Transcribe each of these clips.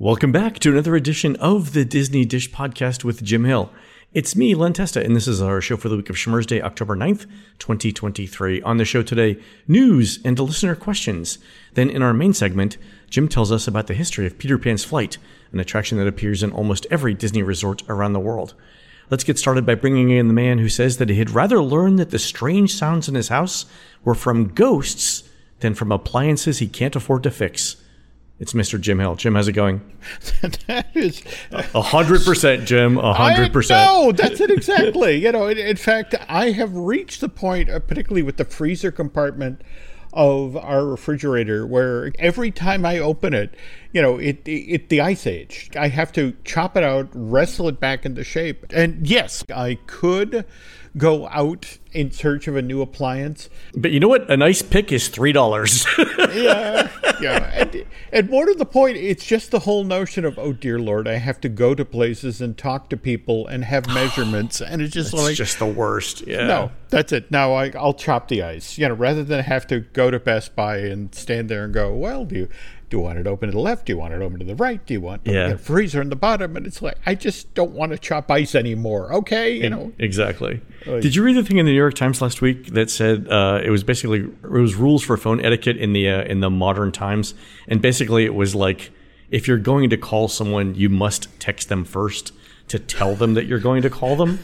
Welcome back to another edition of the Disney Dish Podcast with Jim Hill. It's me, Len Testa, and this is our show for the week of Shimmers Day, October 9th, 2023. On the show today, news and listener questions. Then in our main segment, Jim tells us about the history of Peter Pan's Flight, an attraction that appears in almost every Disney resort around the world. Let's get started by bringing in the man who says that he'd rather learn that the strange sounds in his house were from ghosts than from appliances he can't afford to fix. It's Mr. Jim Hill. Jim, how's it going? that is A hundred percent, Jim. A hundred percent. No, that's it exactly. you know, in, in fact, I have reached the point, uh, particularly with the freezer compartment of our refrigerator, where every time I open it, you know, it, it, it the ice age. I have to chop it out, wrestle it back into shape. And yes, I could go out in search of a new appliance. But you know what? A nice pick is three dollars. yeah, yeah. And, and more to the point, it's just the whole notion of, oh dear lord, I have to go to places and talk to people and have measurements, and it's just it's like just the worst. Yeah. no, that's it. Now I, I'll chop the ice. You know, rather than have to go to Best Buy and stand there and go, well, do you do you want it open to the left? Do you want it open to the right? Do you want Yeah. a freezer in the bottom? And it's like I just don't want to chop ice anymore. Okay, you know. Exactly. Did you read the thing in the New York Times last week that said uh, it was basically it was rules for phone etiquette in the uh, in the modern times, and basically it was like if you're going to call someone, you must text them first to tell them that you're going to call them.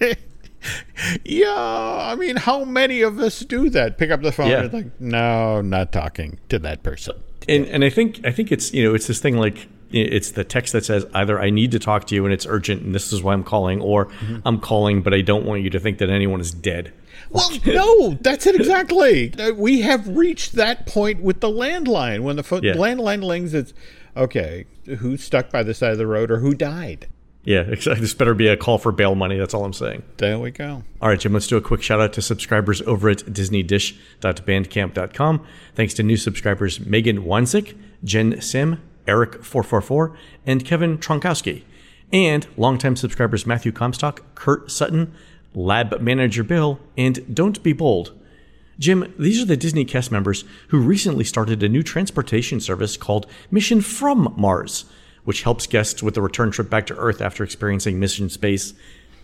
Yeah, I mean, how many of us do that? Pick up the phone Yeah. and like, no, not talking to that person. And and I think I think it's you know it's this thing like it's the text that says either I need to talk to you and it's urgent and this is why I'm calling, or I'm calling but I don't want you to think that anyone is dead. Well, no, that's it exactly. Uh, We have reached that point with the landline. When the pho- Yeah. landline rings, it's okay. Who's stuck by the side of the road or who died? Yeah, exactly. This better be a call for bail money. That's all I'm saying. There we go. All right, Jim, let's do a quick shout out to subscribers over at disneydish.bandcamp.com. Thanks to new subscribers Megan Wanzik, Jen Sim, Eric444, and Kevin Tronkowski. And longtime subscribers Matthew Comstock, Kurt Sutton, Lab Manager Bill, and Don't Be Bold. Jim, these are the Disney cast members who recently started a new transportation service called Mission from Mars, which helps guests with a return trip back to Earth after experiencing mission space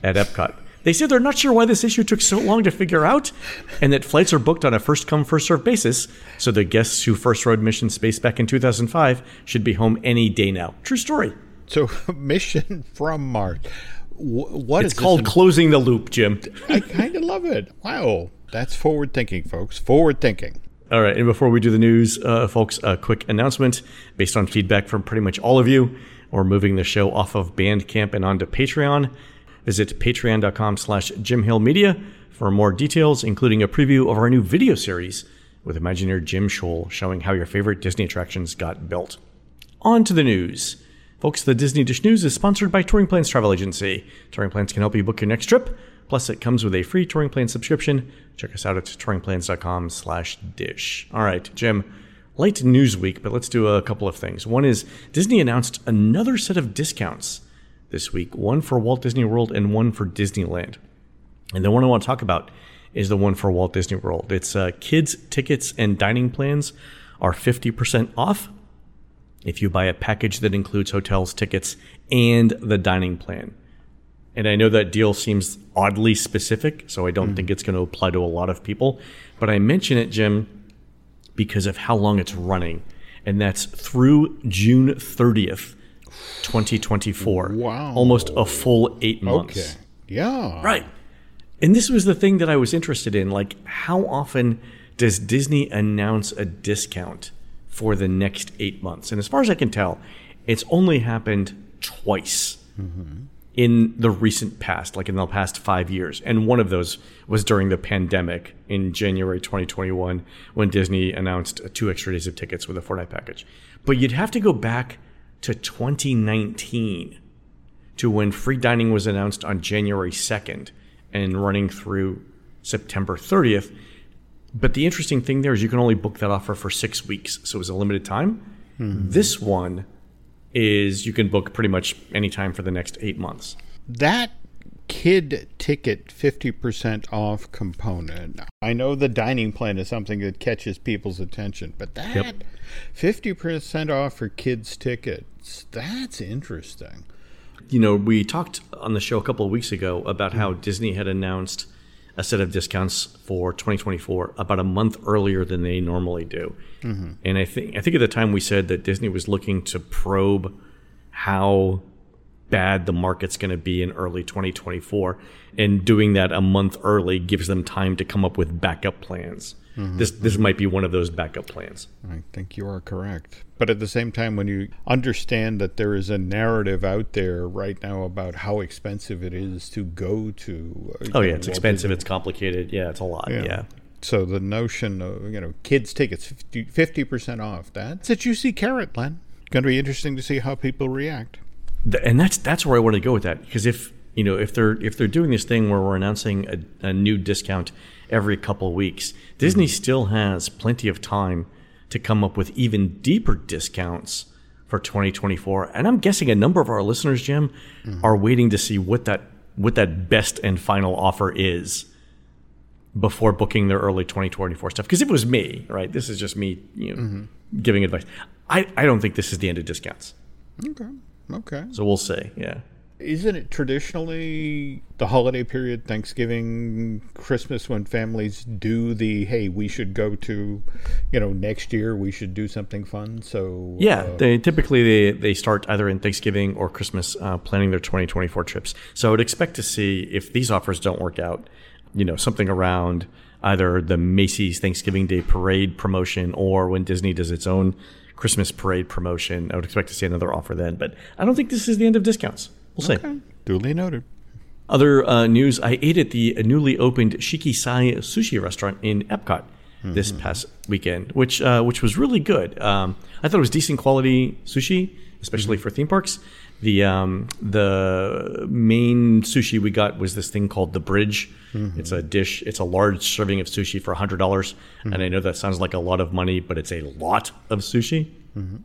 at Epcot. They say they're not sure why this issue took so long to figure out, and that flights are booked on a first come, first served basis, so the guests who first rode Mission Space back in 2005 should be home any day now. True story. So, mission from Mars. Wh- What It's is called in- Closing the Loop, Jim. I kind of love it. Wow, that's forward thinking, folks. Forward thinking. All right, and before we do the news, uh, folks, a quick announcement based on feedback from pretty much all of you. We're moving the show off of Bandcamp and onto Patreon. Visit patreon.com slash jimhillmedia for more details, including a preview of our new video series with Imagineer Jim Shull showing how your favorite Disney attractions got built. On to the news. Folks, the Disney Dish News is sponsored by Touring Plans Travel Agency. Touring Plans can help you book your next trip. Plus, it comes with a free Touring Plans subscription. Check us out at touringplans.com slash dish. All right, Jim, late news week, but let's do a couple of things. One is Disney announced another set of discounts this week, one for Walt Disney World and one for Disneyland. And the one I want to talk about is the one for Walt Disney World. It's uh, kids' tickets and dining plans are 50% off if you buy a package that includes hotels, tickets, and the dining plan. And I know that deal seems oddly specific, so I don't think hmm. it's going to apply to a lot of people. But I mention it, Jim, because of how long it's running. And that's through June 30th, 2024. Wow. Almost a full eight months. Okay. Yeah. Right. And this was the thing that I was interested in. Like, how often does Disney announce a discount for the next eight months? And as far as I can tell, it's only happened twice. Mm-hmm. In the recent past, like in the past five years. And one of those was during the pandemic in January 2021 when Disney announced two extra days of tickets with a night package. But you'd have to go back to 2019 to when free dining was announced on January 2nd and running through September 30th. But the interesting thing there is you can only book that offer for six weeks. So it was a limited time. Mm-hmm. This one is you can book pretty much any time for the next eight months. That kid ticket 50% off component. I know the dining plan is something that catches people's attention, but that yep. 50% off for kids tickets, that's interesting. You know, we talked on the show a couple of weeks ago about how hmm. Disney had announced a set of discounts for 2024 about a month earlier than they normally do. Mm-hmm. And I think I think at the time we said that Disney was looking to probe how bad the market's going to be in early 2024 and doing that a month early gives them time to come up with backup plans. Mm-hmm. This this might be one of those backup plans. I think you are correct. But at the same time, when you understand that there is a narrative out there right now about how expensive it is to go to, uh, oh yeah, know, it's expensive, it's complicated. Yeah, it's a lot. Yeah. yeah. So the notion of you know kids tickets fifty percent off that's a juicy carrot, Len. Going to be interesting to see how people react. And that's that's where I want to go with that because if you know if they're if they're doing this thing where we're announcing a, a new discount every couple of weeks. Disney mm-hmm. still has plenty of time to come up with even deeper discounts for 2024. And I'm guessing a number of our listeners, Jim, mm-hmm. are waiting to see what that what that best and final offer is before booking their early 2024 stuff. Because if it was me, right, this is just me, you know, mm-hmm. giving advice. I, I don't think this is the end of discounts. Okay. Okay. So we'll see. Yeah isn't it traditionally the holiday period, Thanksgiving, Christmas, when families do the hey, we should go to, you know, next year we should do something fun. So yeah, uh, they typically they they start either in Thanksgiving or Christmas uh, planning their 2024 trips. So I would expect to see if these offers don't work out, you know, something around either the Macy's Thanksgiving Day Parade promotion or when Disney does its own Christmas parade promotion. I would expect to see another offer then, but I don't think this is the end of discounts. We'll okay. see. Duly noted. Other uh, news: I ate at the newly opened Shiki Sai sushi restaurant in Epcot mm-hmm. this past weekend, which uh, which was really good. Um, I thought it was decent quality sushi, especially mm-hmm. for theme parks. The um, the main sushi we got was this thing called the Bridge. Mm-hmm. It's a dish. It's a large serving of sushi for hundred dollars, and I know that sounds like a lot of money, but it's a lot of sushi. Mm-hmm.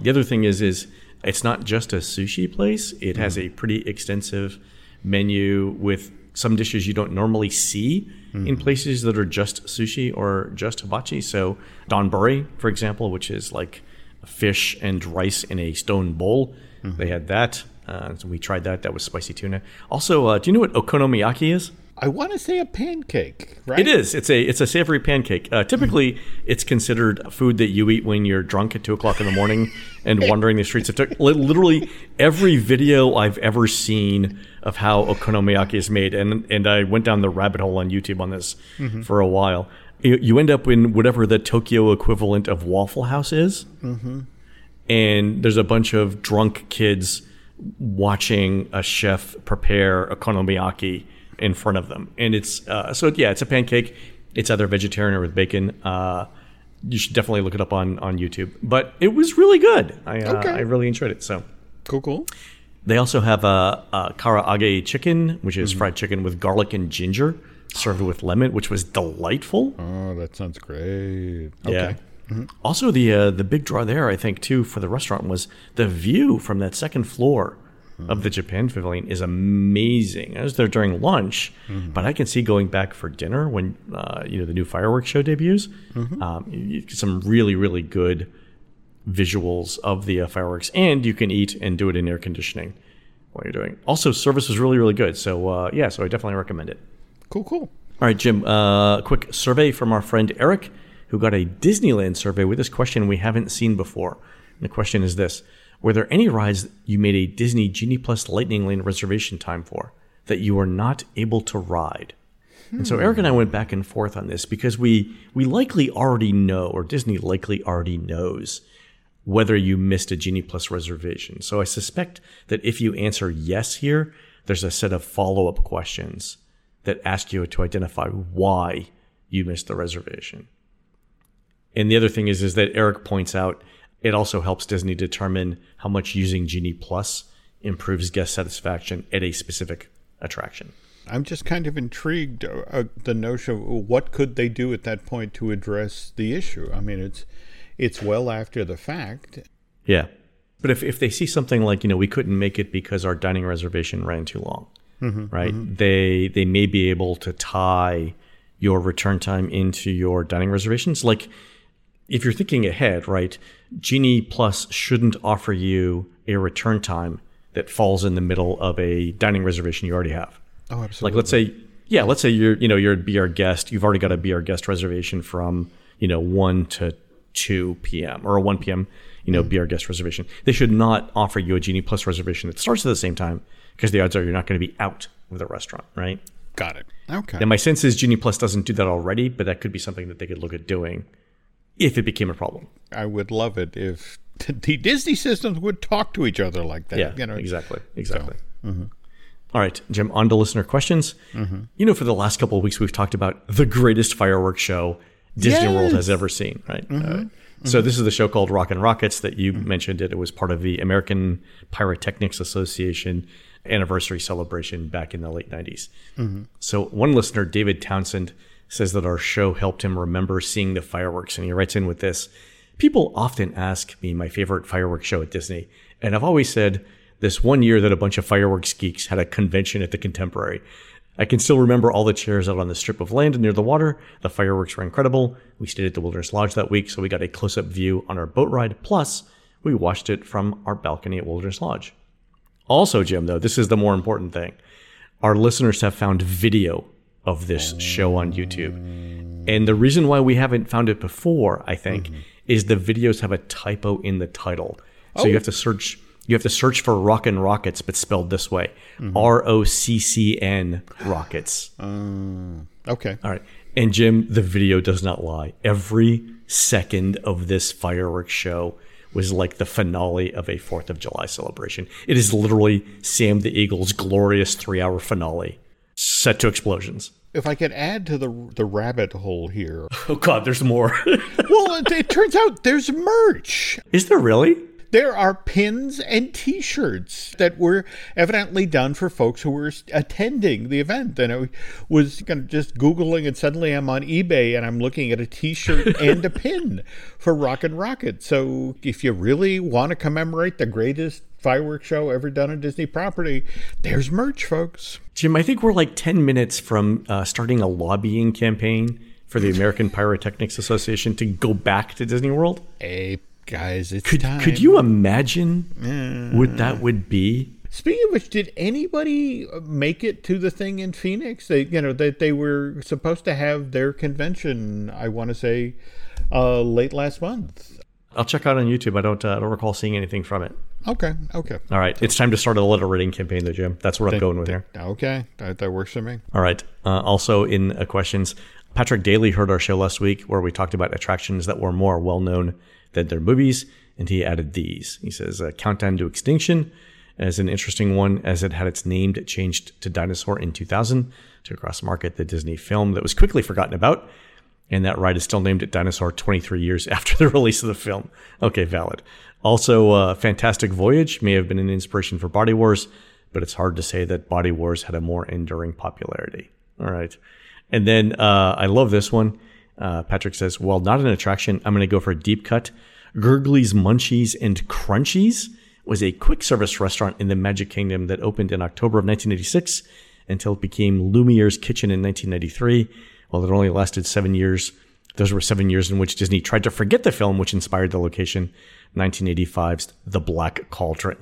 The other thing is is it's not just a sushi place. It has a pretty extensive menu with some dishes you don't normally see mm-hmm. in places that are just sushi or just hibachi. So donburi, for example, which is like fish and rice in a stone bowl. Mm-hmm. They had that. Uh, so we tried that. That was spicy tuna. Also, uh, do you know what okonomiyaki is? I want to say a pancake, right? It is. It's a it's a savory pancake. Uh, typically, mm-hmm. it's considered food that you eat when you're drunk at two o'clock in the morning and wandering the streets of Tokyo. Literally, every video I've ever seen of how okonomiyaki is made, and and I went down the rabbit hole on YouTube on this mm-hmm. for a while. You, you, end up in whatever the Tokyo equivalent of Waffle House is, mm-hmm. And there's a bunch of drunk kids watching a chef prepare okonomiyaki in front of them. And it's uh, so yeah, it's a pancake. It's either vegetarian or with bacon. Uh, you should definitely look it up on on YouTube. But it was really good. I uh, okay. I really enjoyed it. So cool, cool. They also have a, a karaage chicken, which is mm-hmm. fried chicken with garlic and ginger, served with lemon, which was delightful. Oh, that sounds great. Okay. Yeah. Mm-hmm. Also, the uh, the big draw there, I think, too, for the restaurant was the view from that second floor mm-hmm. of the Japan Pavilion is amazing. I was there during lunch, mm-hmm. but I can see going back for dinner when uh, you know the new fireworks show debuts. Mm-hmm. Um, you get some really really good visuals of the uh, fireworks, and you can eat and do it in air conditioning while you're doing. Also, service was really really good. So uh, yeah, so I definitely recommend it. Cool, cool. All right, Jim. Uh, quick survey from our friend Eric, who got a Disneyland survey with this question we haven't seen before. And the question is this were there any rides you made a Disney Genie Plus Lightning Lane reservation time for that you were not able to ride? Hmm. And so Eric and I went back and forth on this because we we likely already know, or Disney likely already knows, whether you missed a Genie Plus reservation. So I suspect that if you answer yes here, there's a set of follow up questions that ask you to identify why you missed the reservation. And the other thing is, is that Eric points out it also helps Disney determine how much using Genie Plus improves guest satisfaction at a specific attraction. I'm just kind of intrigued uh, uh, the notion of what could they do at that point to address the issue. I mean, it's it's well after the fact. Yeah, but if if they see something like you know we couldn't make it because our dining reservation ran too long, mm-hmm, right? Mm-hmm. They they may be able to tie your return time into your dining reservations. Like if you're thinking ahead, right? Genie Plus shouldn't offer you a return time that falls in the middle of a dining reservation you already have. Oh, absolutely. Like let's say, yeah, let's say you're you know you're a Be Our Guest. You've already got a Be Our Guest reservation from you know one to two p.m. or a one p.m. You know, mm. Be Our Guest reservation. They should not offer you a Genie Plus reservation that starts at the same time because the odds are you're not going to be out of the restaurant, right? Got it. Okay. And my sense is Genie Plus doesn't do that already, but that could be something that they could look at doing if it became a problem. I would love it if the Disney systems would talk to each other like that. Yeah, you know, exactly, exactly. So, mm-hmm. All right, Jim, on to listener questions. Mm-hmm. You know, for the last couple of weeks, we've talked about the greatest fireworks show Disney yes. World has ever seen, right? Mm-hmm. Uh, so this is the show called Rockin' Rockets that you mm-hmm. mentioned. It. it was part of the American Pyrotechnics Association anniversary celebration back in the late 90s. Mm-hmm. So one listener, David Townsend, says that our show helped him remember seeing the fireworks. And he writes in with this People often ask me my favorite fireworks show at Disney. And I've always said this one year that a bunch of fireworks geeks had a convention at the Contemporary. I can still remember all the chairs out on the strip of land near the water. The fireworks were incredible. We stayed at the Wilderness Lodge that week, so we got a close up view on our boat ride. Plus, we watched it from our balcony at Wilderness Lodge. Also, Jim, though, this is the more important thing. Our listeners have found video of this show on YouTube. And the reason why we haven't found it before, I think, mm-hmm. is the videos have a typo in the title. So oh. you have to search you have to search for Rockin' Rockets, but spelled this way mm-hmm. R O C C N Rockets. Uh, okay. All right. And Jim, the video does not lie. Every second of this fireworks show was like the finale of a 4th of July celebration. It is literally Sam the Eagle's glorious three hour finale set to explosions. If I could add to the the rabbit hole here. Oh God, there's more. well, it, it turns out there's merch. Is there really? There are pins and T-shirts that were evidently done for folks who were attending the event. And I was kind of just googling, and suddenly I'm on eBay and I'm looking at a T-shirt and a pin for Rockin' Rocket. So if you really want to commemorate the greatest fireworks show ever done on Disney property, there's merch, folks. Jim, I think we're like 10 minutes from uh, starting a lobbying campaign for the American Pyrotechnics Association to go back to Disney World. A guys. It's could time. could you imagine uh, what that would be? Speaking of which, did anybody make it to the thing in Phoenix? They, you know, that they, they were supposed to have their convention. I want to say uh, late last month. I'll check out on YouTube. I don't, uh, I don't recall seeing anything from it. Okay. Okay. All right. It's time to start a letter writing campaign, though, Jim. That's what I'm going with here. Okay. That, that works for me. All right. Uh, also, in uh, questions, Patrick Daly heard our show last week where we talked about attractions that were more well known their movies, and he added these. He says, uh, Countdown to Extinction as an interesting one, as it had its name changed to Dinosaur in 2000 to cross market the Disney film that was quickly forgotten about. And that ride is still named at Dinosaur 23 years after the release of the film. Okay, valid. Also, uh, Fantastic Voyage may have been an inspiration for Body Wars, but it's hard to say that Body Wars had a more enduring popularity. All right. And then uh, I love this one. Uh, Patrick says, well, not an attraction. I'm going to go for a deep cut. Gurgi's Munchies and Crunchies was a quick service restaurant in the Magic Kingdom that opened in October of 1986 until it became Lumiere's Kitchen in 1993. While it only lasted seven years, those were seven years in which Disney tried to forget the film, which inspired the location, 1985's The Black Cauldron.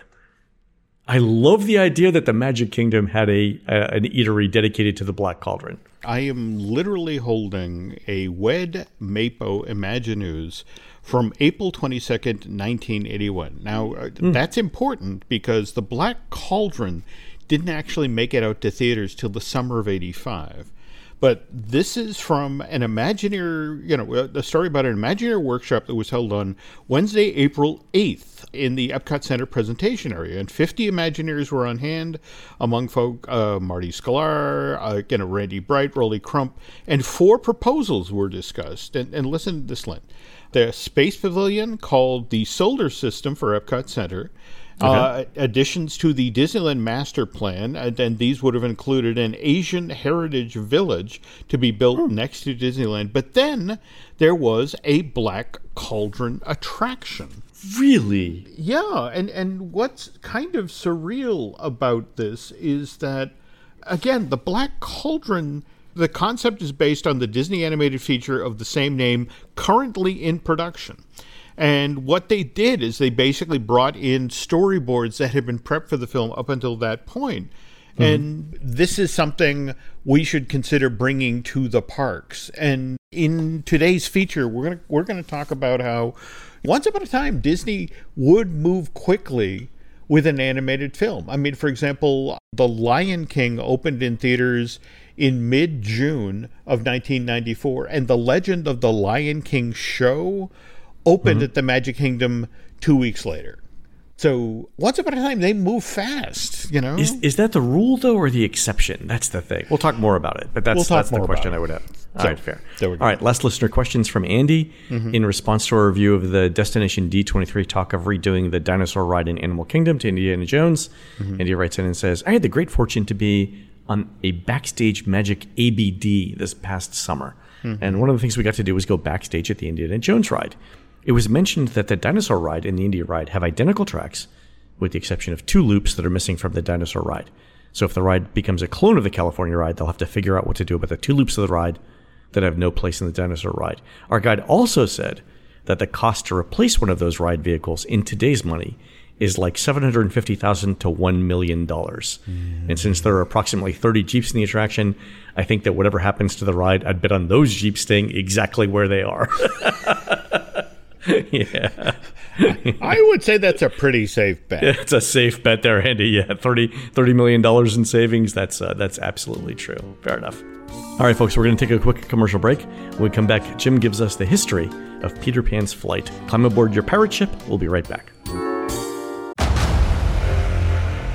I love the idea that the Magic Kingdom had a, a, an eatery dedicated to the Black Cauldron. I am literally holding a Wed Mapo Imaginews from April 22nd, 1981. Now, mm. that's important because the Black Cauldron didn't actually make it out to theaters till the summer of 85. But this is from an Imagineer, you know, a story about an Imagineer workshop that was held on Wednesday, April 8th in the Epcot Center presentation area. And 50 Imagineers were on hand, among folk uh, Marty Sklar, uh, you Randy Bright, Rolly Crump, and four proposals were discussed. And, and listen to this, Len. The Space Pavilion called the Solar System for Epcot Center Okay. Uh, additions to the Disneyland Master Plan, and, and, these would have included an Asian Heritage Village to be built hmm. next to Disneyland. But then there was a Black Cauldron attraction. Really? Yeah, and and what's kind of surreal about this is that again, the Black Cauldron the concept is based on the Disney animated feature of the same name currently in production. And what they did is they basically brought in storyboards that had been prepped for the film up until that point. Mm-hmm. And this is something we should consider bringing to the parks. And in today's feature, we're gonna we're gonna talk about how once upon a time Disney would move quickly with an animated film. I mean, for example, The Lion King opened in theaters in mid June of 1994, and The Legend of the Lion King show opened mm-hmm. at the Magic Kingdom two weeks later. So once upon a time, they move fast. You know, is is that the rule though, or the exception? That's the thing. We'll talk more about it, but that's we'll that's the question I would have. All so, right, fair. All right, last listener questions from Andy mm-hmm. in response to our review of the Destination D23 talk of redoing the dinosaur ride in Animal Kingdom to Indiana Jones. Mm-hmm. Andy writes in and says, "I had the great fortune to be on a backstage Magic ABD this past summer, mm-hmm. and one of the things we got to do was go backstage at the Indiana Jones ride." It was mentioned that the dinosaur ride and the India ride have identical tracks, with the exception of two loops that are missing from the dinosaur ride. So if the ride becomes a clone of the California ride, they'll have to figure out what to do about the two loops of the ride that have no place in the dinosaur ride. Our guide also said that the cost to replace one of those ride vehicles in today's money is like 750,000 to $1 million. Mm. And since there are approximately 30 Jeeps in the attraction, I think that whatever happens to the ride, I'd bet on those Jeeps staying exactly where they are. yeah. I would say that's a pretty safe bet. It's a safe bet there, Andy. Yeah, 30, $30 million in savings. That's, uh, that's absolutely true. Fair enough. All right, folks, we're going to take a quick commercial break. When we come back, Jim gives us the history of Peter Pan's flight. Climb aboard your pirate ship. We'll be right back.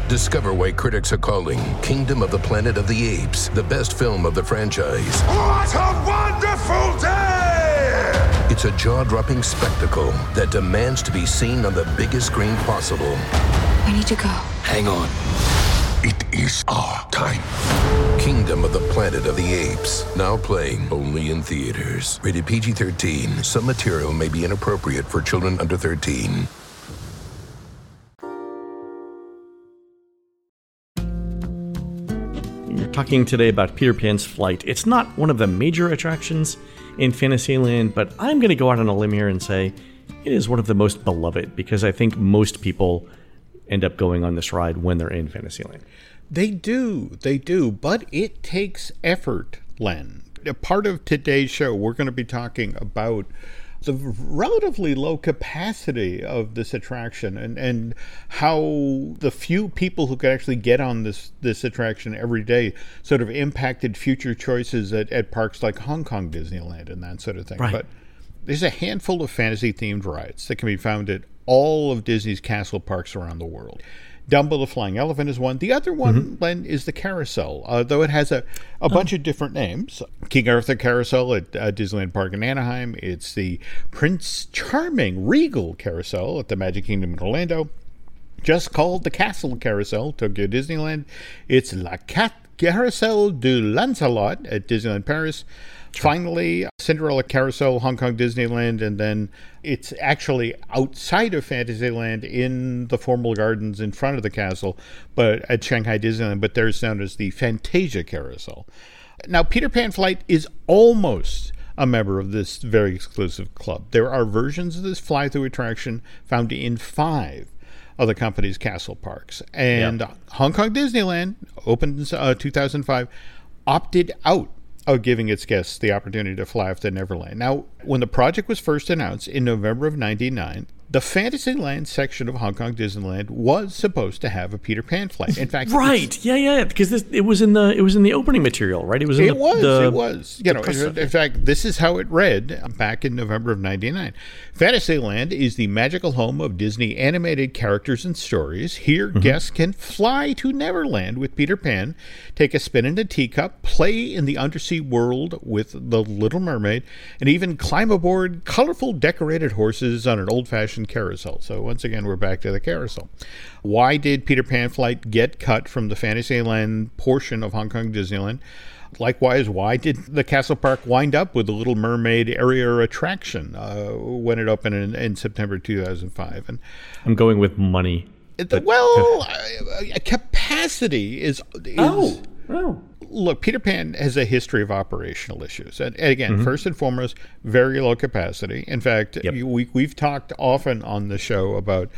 Discover why critics are calling Kingdom of the Planet of the Apes the best film of the franchise. What a wonderful day! It's a jaw dropping spectacle that demands to be seen on the biggest screen possible. I need to go. Hang on. It is our time. Kingdom of the Planet of the Apes. Now playing only in theaters. Rated PG 13. Some material may be inappropriate for children under 13. You're talking today about Peter Pan's flight. It's not one of the major attractions in Fantasyland, but I'm going to go out on a limb here and say it is one of the most beloved because I think most people end up going on this ride when they're in Fantasyland. They do, they do, but it takes effort, Len. A part of today's show, we're going to be talking about the relatively low capacity of this attraction and, and how the few people who could actually get on this, this attraction every day sort of impacted future choices at, at parks like Hong Kong Disneyland and that sort of thing. Right. But there's a handful of fantasy themed rides that can be found at all of Disney's castle parks around the world. Dumbo the Flying Elephant is one. The other one, mm-hmm. is the Carousel, uh, though it has a, a oh. bunch of different names. King Arthur Carousel at uh, Disneyland Park in Anaheim. It's the Prince Charming Regal Carousel at the Magic Kingdom in Orlando. Just called the Castle Carousel, Tokyo Disneyland. It's La Cat Carousel du Lancelot at Disneyland Paris. Finally, Cinderella Carousel, Hong Kong Disneyland, and then it's actually outside of Fantasyland in the formal gardens in front of the castle, but at Shanghai Disneyland, but there's known as the Fantasia Carousel. Now, Peter Pan Flight is almost a member of this very exclusive club. There are versions of this fly through attraction found in five of companies' castle parks. And yep. Hong Kong Disneyland, opened in uh, 2005, opted out of giving its guests the opportunity to fly off to Neverland. Now, when the project was first announced in November of 99, the Fantasyland section of Hong Kong Disneyland was supposed to have a Peter Pan flight. In fact, right, yeah, yeah, because this, it was in the it was in the opening material, right? It was. In it the, was. The, it was. You know, in, in fact, this is how it read back in November of '99. Fantasyland is the magical home of Disney animated characters and stories. Here, mm-hmm. guests can fly to Neverland with Peter Pan, take a spin in a teacup, play in the undersea world with the Little Mermaid, and even climb aboard colorful decorated horses on an old-fashioned carousel. So once again, we're back to the carousel. Why did Peter Pan flight get cut from the Fantasyland portion of Hong Kong Disneyland? Likewise, why did the Castle Park wind up with the Little Mermaid area attraction uh, when it opened in, in, September 2005? And I'm going with money. But, well, uh, capacity is, is oh. oh look, Peter Pan has a history of operational issues. And, and again, mm-hmm. first and foremost, very low capacity. In fact, yep. we, we've talked often on the show about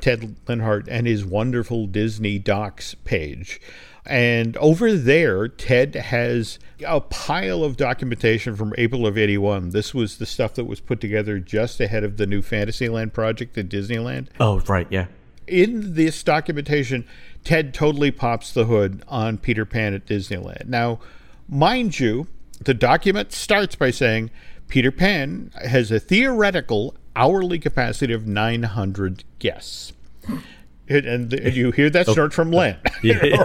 Ted Linhart and his wonderful Disney Docs page. And over there, Ted has a pile of documentation from April of 81. This was the stuff that was put together just ahead of the new Fantasyland project at Disneyland. Oh, right, yeah. In this documentation, Ted totally pops the hood on Peter Pan at Disneyland. Now, mind you, the document starts by saying Peter Pan has a theoretical hourly capacity of 900 guests. And, you hear that oh. start from Len. Yeah.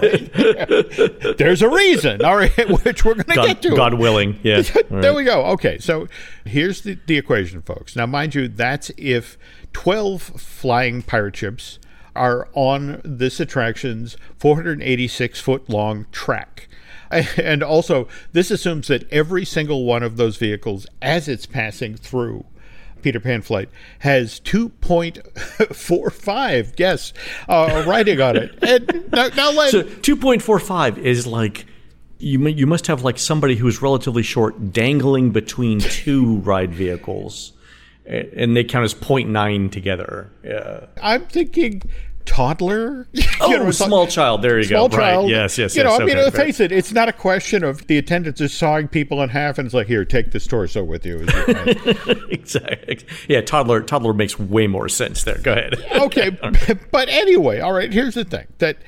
There's a reason, all right, which we're going to get to. God willing, yeah. there we go. Okay, so here's the, the equation, folks. Now, mind you, that's if 12 flying pirate ships are on this attraction's 486 foot long track. And also, this assumes that every single one of those vehicles, as it's passing through Peter Pan flight, has 2.45 guests uh, riding on it. And now, now let, so 2.45 is like you you must have like somebody who's relatively short dangling between two ride vehicles and they count as 0.9 together. Yeah. I'm thinking toddler. Oh, know, small child. There you small go. Child. Right. Yes, yes, You yes. know, I mean, okay, face it, it's not a question of the attendants are sawing people in half and it's like, here, take this torso with you. exactly. Yeah, toddler. Toddler makes way more sense there. Go ahead. okay, but anyway, all right. Here's the thing that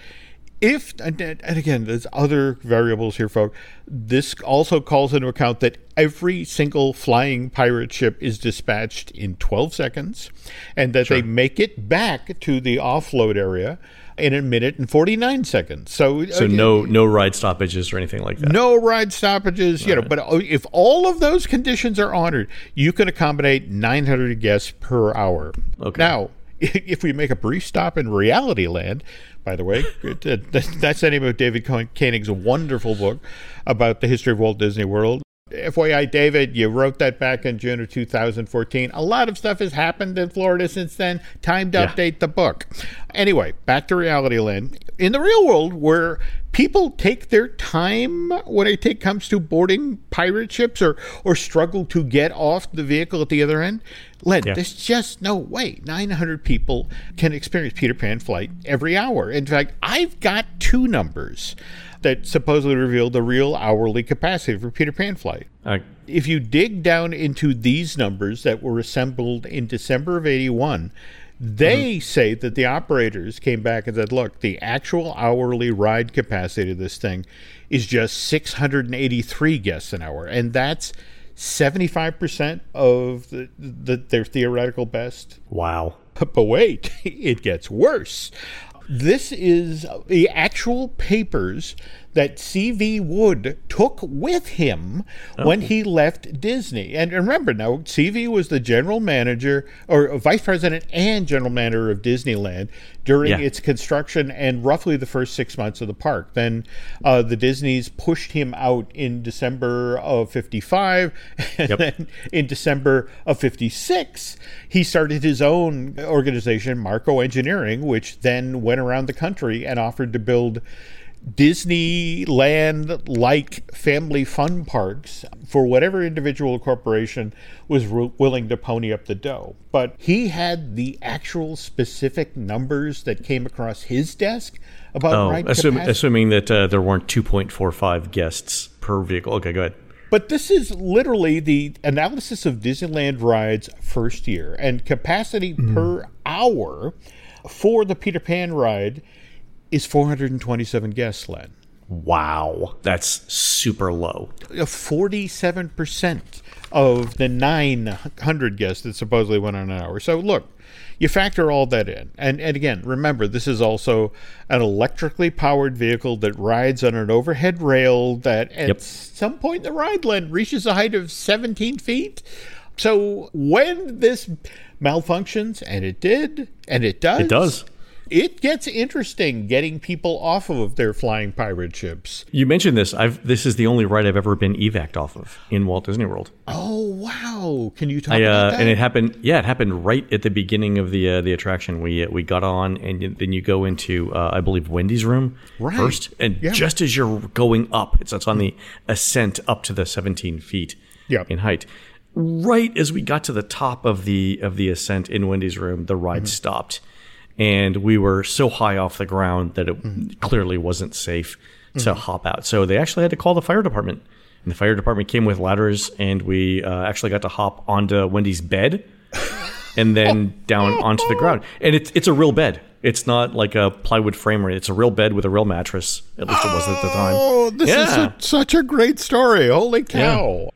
if and, again there's other variables here folks. This also calls into account that every single flying pirate ship is dispatched in 12 seconds and that sure. they make it back to the offload area in a minute and 49 seconds. So so again, no no ride stoppages or anything like that? No ride stoppages you know but uh, if all of those conditions are honored you can accommodate 900 guests per hour. Okay. Now if we make a brief stop in reality land by the way. Uh, that's the name of David Koenig's wonderful book about the history of Walt Disney World. FYI, David, you wrote that back in June of 2014. A lot of stuff has happened in Florida since then. Time to yeah. update the book. Anyway, back to reality land. In the real world, where people take their time when it take, comes to boarding pirate ships or, or struggle to get off the vehicle at the other end, Len, yeah. there's just no way 900 people can experience Peter Pan flight every hour. In fact, I've got two numbers that supposedly reveal the real hourly capacity for Peter Pan flight. Uh, if you dig down into these numbers that were assembled in December of 81, they mm-hmm. say that the operators came back and said, look, the actual hourly ride capacity of this thing is just 683 guests an hour. And that's 75% of the, the, their theoretical best. Wow. But wait, it gets worse. This is the actual papers that C.V. Wood took with him oh. when he left Disney. And remember now, C.V. was the general manager or vice president and general manager of Disneyland during yeah. its construction and roughly the first six months of the park. Then uh, the Disneys pushed him out in December of 55. And yep. then in December of 56, he started his own organization, Marco Engineering, which then went around the country and offered to build Disneyland like family fun parks for whatever individual corporation was willing to pony up the dough. But he had the actual specific numbers that came across his desk about oh, assume, assuming that uh, there weren't 2.45 guests per vehicle. Okay, go ahead. But this is literally the analysis of Disneyland rides first year and capacity per hour for the Peter Pan ride is 427 guests, Len. Wow, that's super low. Uh, 47% of the 900 guests that supposedly went on an hour. So look, you factor all that in. And, and again, remember, this is also an electrically powered vehicle that rides on an overhead rail that at Yep. some point in the ride length reaches a height of 17 feet. So when this malfunctions, and it did, and it does, It does. It gets interesting getting people off of their flying pirate ships. You mentioned this. I've this is the only ride I've ever been evac'd off of in Walt Disney World. Oh wow! Can you talk I, about uh, that? and it happened. Yeah, it happened right at the beginning of the uh, the attraction. We uh, we got on, and then you go into uh, I believe Wendy's room Right. first, and Yeah. just as you're going up, it's it's on the ascent up to the 17 feet Yeah. in height. Right as we got to the top of the of the ascent in Wendy's room, the ride Mm-hmm. stopped, and we were so high off the ground that it Mm-hmm. clearly wasn't safe to hop out. So they actually had to call the fire department. And the fire department came with ladders, and we uh, actually got to hop onto Wendy's bed and then down onto the ground. And it's it's a real bed. It's not like a plywood frame. or It's a real bed with a real mattress. At least it was at the time. Oh, this is a, such a great story! Holy cow!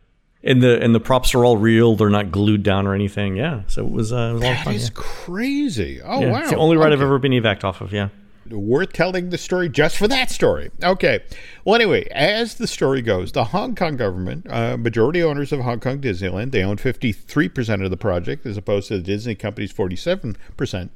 And the and the props are all real. They're not glued down or anything. Yeah. So it was, uh, it was a lot of fun. is yeah. crazy. Oh Yeah. wow! It's the only ride I've ever been evac off of. Yeah. worth telling the story just for that story. Okay. Well, anyway, as the story goes, the Hong Kong government, uh, majority owners of Hong Kong Disneyland, they own 53% of the project as opposed to the Disney company's 47%.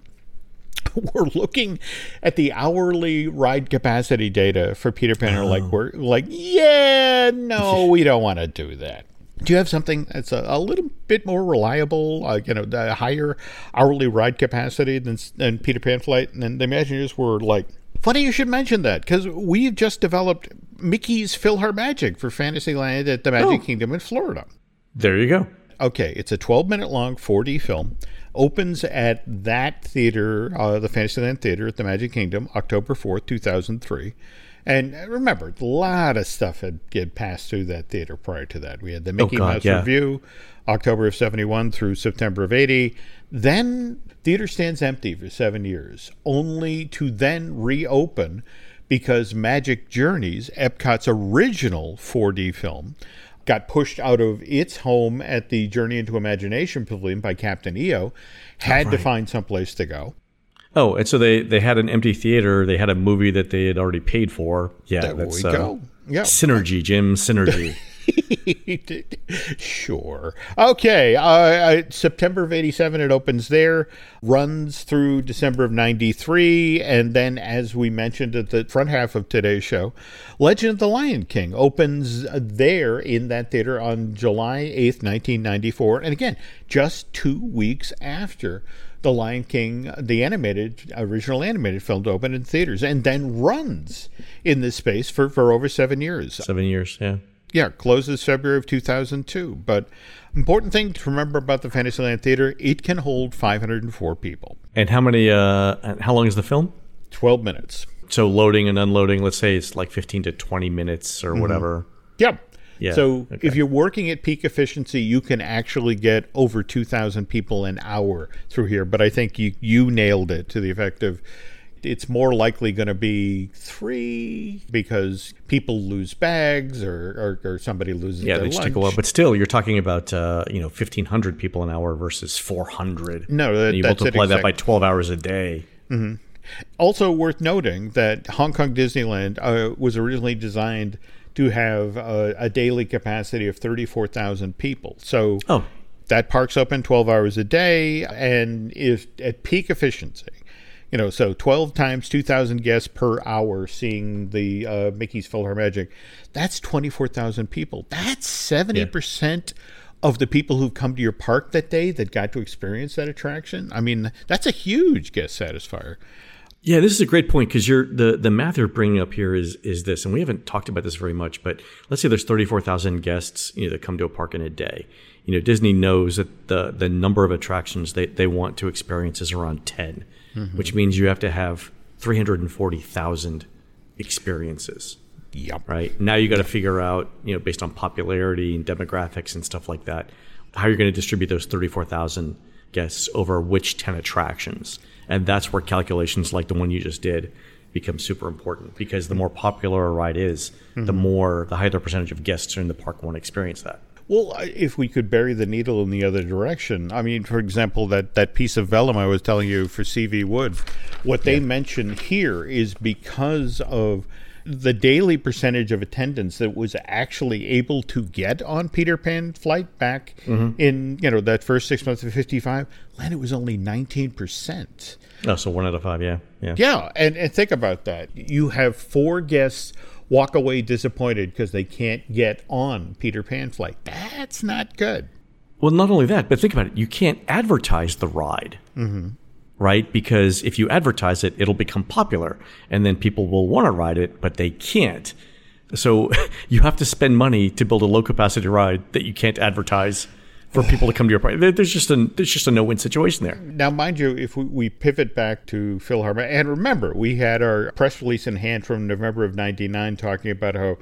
We're looking at the hourly ride capacity data for Peter Pan. Are like we're like, yeah, no, we don't want to do that. Do you have something that's a, a little bit more reliable, uh, you know, the higher hourly ride capacity than, than Peter Pan Flight? And then the Imagineers were like, funny you should mention that because we've just developed Mickey's PhilharMagic for Fantasyland at the Magic Oh. Kingdom in Florida. There you go. Okay, it's a 12 minute long 4D film. Opens at that theater, uh, the Fantasyland Theater at the Magic Kingdom, October 4th, 2003. And remember, a lot of stuff had get passed through that theater prior to that. We had the oh, Mickey Oh, God, Mouse yeah. Revue, October of 71 through September of 80. Then theater stands empty for seven years, only to then reopen because Magic Journeys, Epcot's original 4D film, got pushed out of its home at the Journey into Imagination Pavilion by Captain EO, oh, had to find someplace to go. Oh, and so they they had an empty theater. They had a movie that they had already paid for. Yeah, There that's we uh, go. Yeah. synergy, Jim. Synergy. sure. Okay. Uh, uh, September of 87, it opens there, runs through December of 93. And then, as we mentioned at the front half of today's show, Legend of the Lion King opens there in that theater on July 8th, 1994. And again, just two weeks after. The Lion King, the animated, original animated film to open in theaters, and then runs in this space for, for over seven years. Seven years. Yeah. Yeah, closes February of 2002. But important thing to remember about the Fantasyland Theater, it can hold 504 people. And how many? Uh, how long is the film? 12 minutes. So loading and unloading. Let's say it's like fifteen to twenty minutes or whatever. Yep. Yeah, So okay. if you're working at peak efficiency, you can actually get over 2,000 people an hour through here. But I think you, you nailed it to the effect of it's more likely going to be three because people lose bags or, or, or somebody loses Yeah, their they just take a lunch. while. But still, you're talking about uh, you know fifteen hundred people an hour versus four hundred. No, that- and you multiply that by twelve hours a day. Also worth noting that Hong Kong Disneyland uh, was originally designed to have uh, a daily capacity of 34,000 people. So Oh. that park's open 12 hours a day and is at peak efficiency. You know, so 12 times 2,000 guests per hour seeing the uh, Mickey's Philharmagic. That's 24,000 people. That's 70% of the people who've come to your park that day that got to experience that attraction. I mean, that's a huge guest satisfier. Yeah, this is a great point because you're the the math you're bringing up here is is this, and we haven't talked about this very much. But let's say there's 34,000 guests, you know, that come to a park in a day. You know, Disney knows that the the number of attractions they they want to experience is around 10, mm-hmm. which means you have to have 340,000 experiences. Yep. Right now, you got to figure out, you know, based on popularity and demographics and stuff like that, how you're going to distribute those thirty-four thousand guests over which ten attractions, and that's where calculations like the one you just did become super important because the more popular a ride is, the mm-hmm. more the higher the percentage of guests in the park want to experience that. Well, if we could bury the needle in the other direction, I mean, for example, that, that piece of vellum I was telling you for CV Wood, what they mention here is because of the daily percentage of attendance that was actually able to get on Peter Pan flight back in, you know, that first six months of 55, Len, it was only 19%. Oh, so one out of five, yeah, yeah. Yeah, and, and think about that. You have four guests walk away disappointed because they can't get on Peter Pan flight. That's not good. Well, not only that, but think about it. You can't advertise the ride, mm-hmm. Right? Because if you advertise it, it'll become popular, and then people will want to ride it, but they can't. So you have to spend money to build a low capacity ride that you can't advertise for people to come to your. There- There's just a there's just a no win situation there. Now, mind you, if we, we pivot back to PhilharMagic, and remember, we had our press release in hand from November of 99 talking about how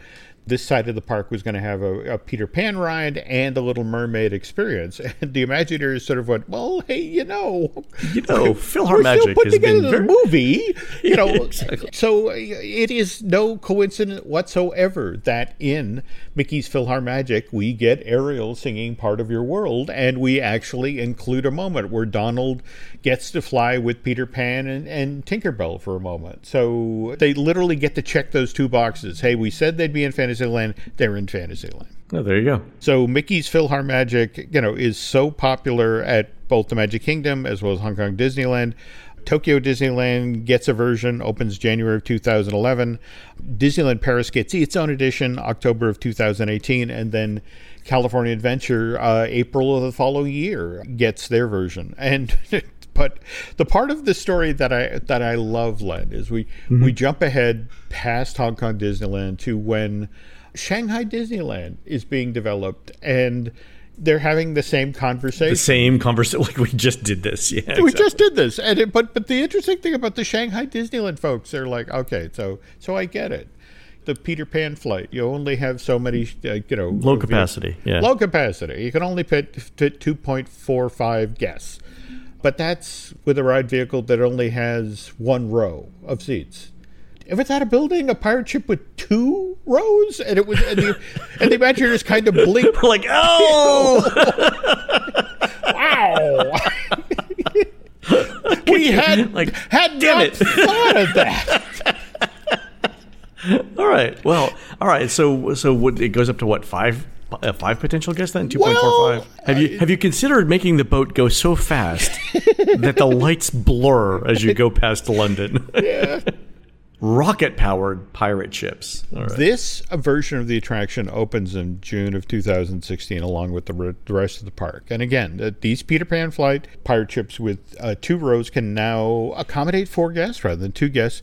this side of the park was going to have a, a Peter Pan ride and a Little Mermaid experience. And the Imagineers sort of went, well, hey, you know, You know, Phil we're Magic together been the very, movie, you know. Exactly. So it is no coincidence whatsoever that in Mickey's PhilharMagic we get Ariel singing "Part of Your World," and we actually include a moment where Donald gets to fly with Peter Pan and, and Tinkerbell for a moment. So they literally get to check those two boxes. Hey, we said they'd be in Fantasyland; they're in Fantasyland. Oh, there you go. So Mickey's PhilharMagic, you know, is so popular at both the Magic Kingdom as well as Hong Kong Disneyland. Tokyo Disneyland gets a version, opens January of 2011. Disneyland Paris gets its own edition, October of 2018, and then California Adventure, uh, April of the following year, gets their version. And but the part of the story that I that I love, Len, is we we jump ahead past Hong Kong Disneyland to when Shanghai Disneyland is being developed and they're having the same conversation. The same conversation. Like we just did this. Yeah. We exactly. just did this, and it, but but the interesting thing about the Shanghai Disneyland folks, they're like, okay, so so I get it. The Peter Pan flight, you only have so many, uh, you know, low capacity. Yeah. low capacity. You can only fit, fit 2.45 guests, but that's with a ride vehicle that only has one row of seats. It's at a building, a pirate ship with two rows, and it was, and the, and the kind of blinked. We're like, oh, Wow. we had Like, had damn it. thought of that. all right. Well, all right. So, so what, it goes up to what five? Uh, five potential guests then, two point four five. Have you have you considered making the boat go so fast that the lights blur as you go past London? Rocket powered pirate ships. All right. This version of the attraction opens in June of 2016, along with the, re- the rest of the park. And again, uh, these Peter Pan flight pirate ships with uh, two rows can now accommodate four guests rather than two guests.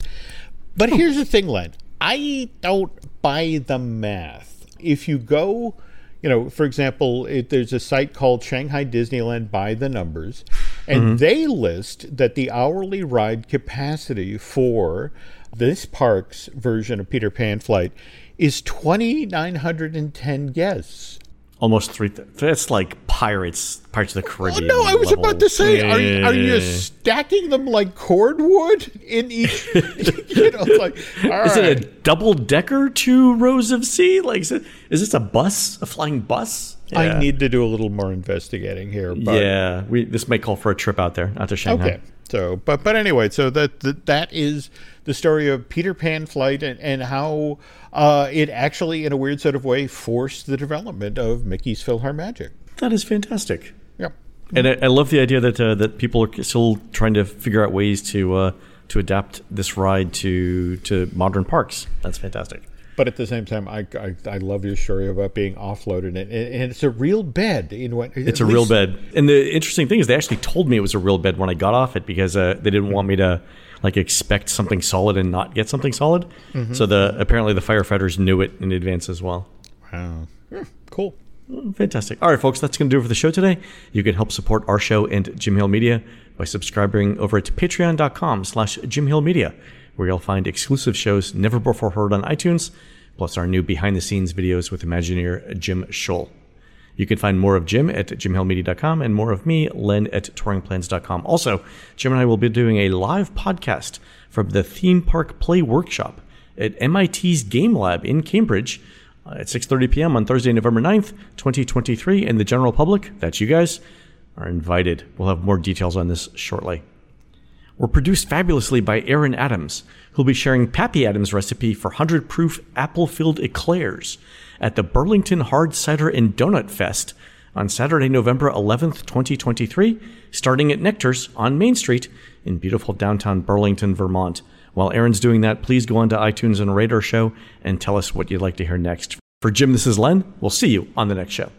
But here's the thing, Len. I don't buy the math. If you go, you know, for example, it, there's a site called Shanghai Disneyland by the numbers, and mm-hmm. they list that the hourly ride capacity for this park's version of Peter Pan flight is 2,910 guests. Almost three. Th- that's like pirates, Pirates of the Caribbean. Oh, Caribbean. no, I was level. about to say, are, Yeah, are you yeah, yeah. stacking them like cordwood in each? you know, like, Is right. it a double decker, two rows of sea? Like, is, it, is this a bus, a flying bus? I need to do a little more investigating here. But, yeah, we this may call for a trip out there, out to Shanghai. Okay. So, but but anyway, so that that, that is the story of Peter Pan flight and, and how uh, it actually, in a weird sort of way, forced the development of Mickey's PhilharMagic. That is fantastic. Yeah, And I, I love the idea that uh, that people are still trying to figure out ways to uh, to adapt this ride to to modern parks. That's fantastic. But at the same time, I, I, I love your story about being offloaded, and, and it's a real bed. In what It's a real bed. And the interesting thing is, they actually told me it was a real bed when I got off it because uh, they didn't want me to like expect something solid and not get something solid. So the apparently the firefighters knew it in advance as well. Wow. Hmm, cool. Fantastic. All right, folks, that's going to do it for the show today. You can help support our show and Jim Hill Media by subscribing over at patreon.com slash Jim Hill Media, where you'll find exclusive shows never before heard on iTunes, plus our new behind the scenes videos with Imagineer Jim Shull. You can find more of Jim at jimhillmedia.com and more of me, Len, at touringplans.com. Also, Jim and I will be doing a live podcast from the Theme Park Play Workshop at MIT's Game Lab in Cambridge uh, at 6.30 p.m. on Thursday, November 9th, 2023. And the general public, that's you guys, are invited. We'll have more details on this shortly. We're produced fabulously by Aaron Adams, who'll be sharing Pappy Adams' recipe for 100 proof apple filled eclairs at the Burlington Hard Cider and Donut Fest on Saturday, November 11th, 2023, starting at Nectar's on Main Street in beautiful downtown Burlington, Vermont. While Aaron's doing that, please go onto iTunes and rate our show and tell us what you'd like to hear next. For Jim, this is Len. We'll see you on the next show.